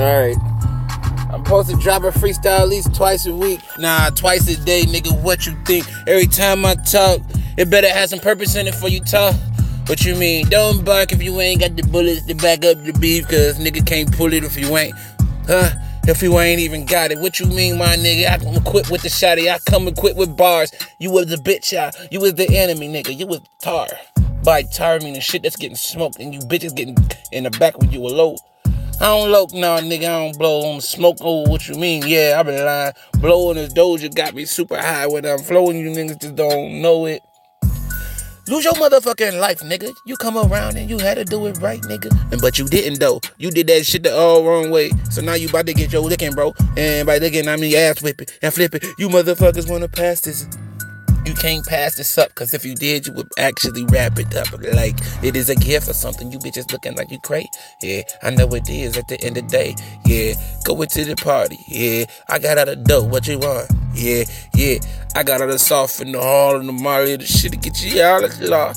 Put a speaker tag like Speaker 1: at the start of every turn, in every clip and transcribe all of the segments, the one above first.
Speaker 1: Alright. I'm supposed to drop a freestyle at least twice a week. Nah, twice a day, nigga. What you think? Every time I talk, it better have some purpose in it for you talk. What you mean? Don't bark if you ain't got the bullets to back up the beef, cause nigga can't pull it if you ain't. Huh? If you ain't even got it. What you mean, my nigga? I come equipped with the shotty. I come equipped with bars. You was the bitch out. You was the enemy, nigga. You was tar. By tar meaning shit that's getting smoked and you bitches getting in the back with you a load. I don't loke now, nigga. I don't blow on smoke. Oh, what you mean? Yeah, I been lying. Blowing this doja got me super high when I'm flowing. You niggas just don't know it. Lose your motherfucking life, nigga. You come around and you had to do it right, nigga. And but you didn't though. You did that shit the all wrong way. So now you about to get your licking, bro. And by licking, I mean ass whipping and flipping. You motherfuckers wanna pass this you can't pass this up because if you did, you would actually wrap it up like it is a gift or something. You bitches looking like you crazy. Yeah, I know it is at the end of the day. Yeah, go into the party. Yeah, I got out of dope. What you want? Yeah, yeah, I got out of soft in the hall and the Marley the shit to get you all at the law.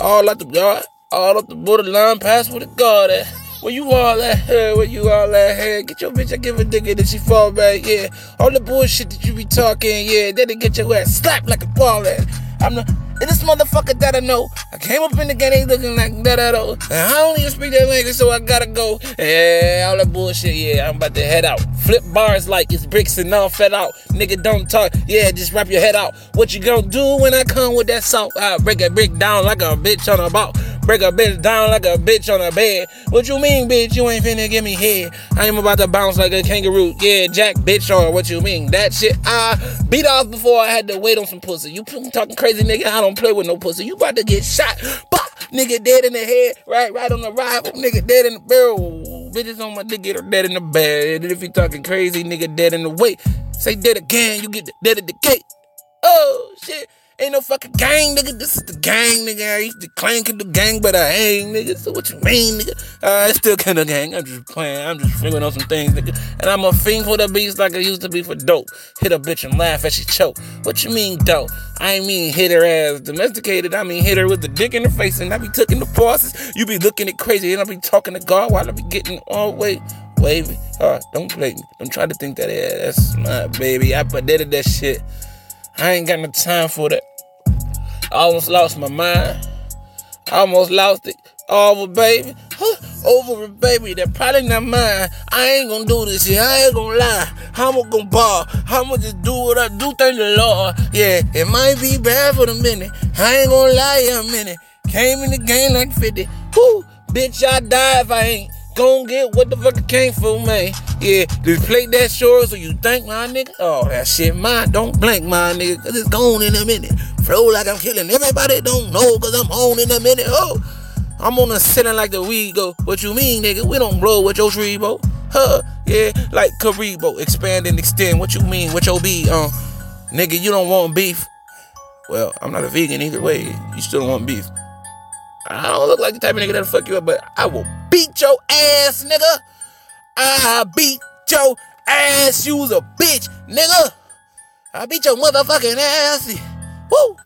Speaker 1: All out the yard, all up the borderline, pass with the guard at. Where you all at here? Where you all at here? Get your bitch, I give a nigga that she fall back, yeah. All the bullshit that you be talking, yeah. Then they get your ass slapped like a ball at. I'm the this motherfucker that I know. I came up in the game, ain't looking like that at all. And I don't even speak that language, so I gotta go. Yeah, all that bullshit, yeah, I'm about to head out. Flip bars like it's bricks and all fed out. Nigga, don't talk, yeah, just wrap your head out. What you gonna do when I come with that salt? I break a brick down like a bitch on a ball. Break a bitch down like a bitch on a bed. What you mean, bitch? You ain't finna give me head. I am about to bounce like a kangaroo. Yeah, Jack, bitch, or what you mean? That shit I beat off before I had to wait on some pussy. You talking crazy, nigga? I don't play with no pussy. You about to get shot. Bah! Nigga dead in the head, right, right on the rifle. Nigga dead in the barrel. Bitches on my dick get her dead in the bed. And if you talking crazy, nigga dead in the weight. Say dead again, you get dead at the cake. Oh shit. Ain't no fucking gang, nigga. This is the gang, nigga. I used to claim to the gang, but I ain't, nigga. So what you mean, nigga? Uh, it's still kind of gang. I'm just playing. I'm just figuring out some things, nigga. And I'm a fiend for the beats like I used to be for dope. Hit a bitch and laugh as she choke. What you mean, dope? I ain't mean hit her ass domesticated. I mean hit her with the dick in her face, and I be taking the pauses. You be looking at crazy, and I be talking to God while I be getting all way wavy. Uh, don't play me. Don't try to think that yeah, that's my baby. I put that that shit. I ain't got no time for that. I almost lost my mind. I almost lost it. Over, baby. Over it, baby. That probably not mine. I ain't gonna do this shit. I ain't gonna lie. Am gonna ball? Gonna just do what I do? Thank the Lord. Yeah, it might be bad for the minute. I ain't gonna lie, a minute. Came in the game like 50. Whoo, bitch, I die if I ain't gon' get what the fuck came for, man. Yeah, just play that short so you think, my nigga. Oh, that shit mine. Don't blink, my nigga, cause it's gone in a minute. Flow like I'm killing everybody, don't know, cause I'm on in a minute. Oh, I'm on a sitting like the weed go. What you mean, nigga? We don't blow with your tree, bro. Huh? Yeah, like Karibo. Expand and extend. What you mean? What your be? Uh, nigga, you don't want beef. Well, I'm not a vegan either way. You still want beef. I don't look like the type of nigga that'll fuck you up, but I will beat your ass, nigga. I beat your ass. You was a bitch, nigga. I beat your motherfucking ass. Woo!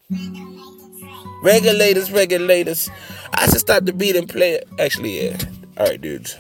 Speaker 1: Regulators, regulators. I should stop the beat and play it. Actually, yeah. All right, dudes.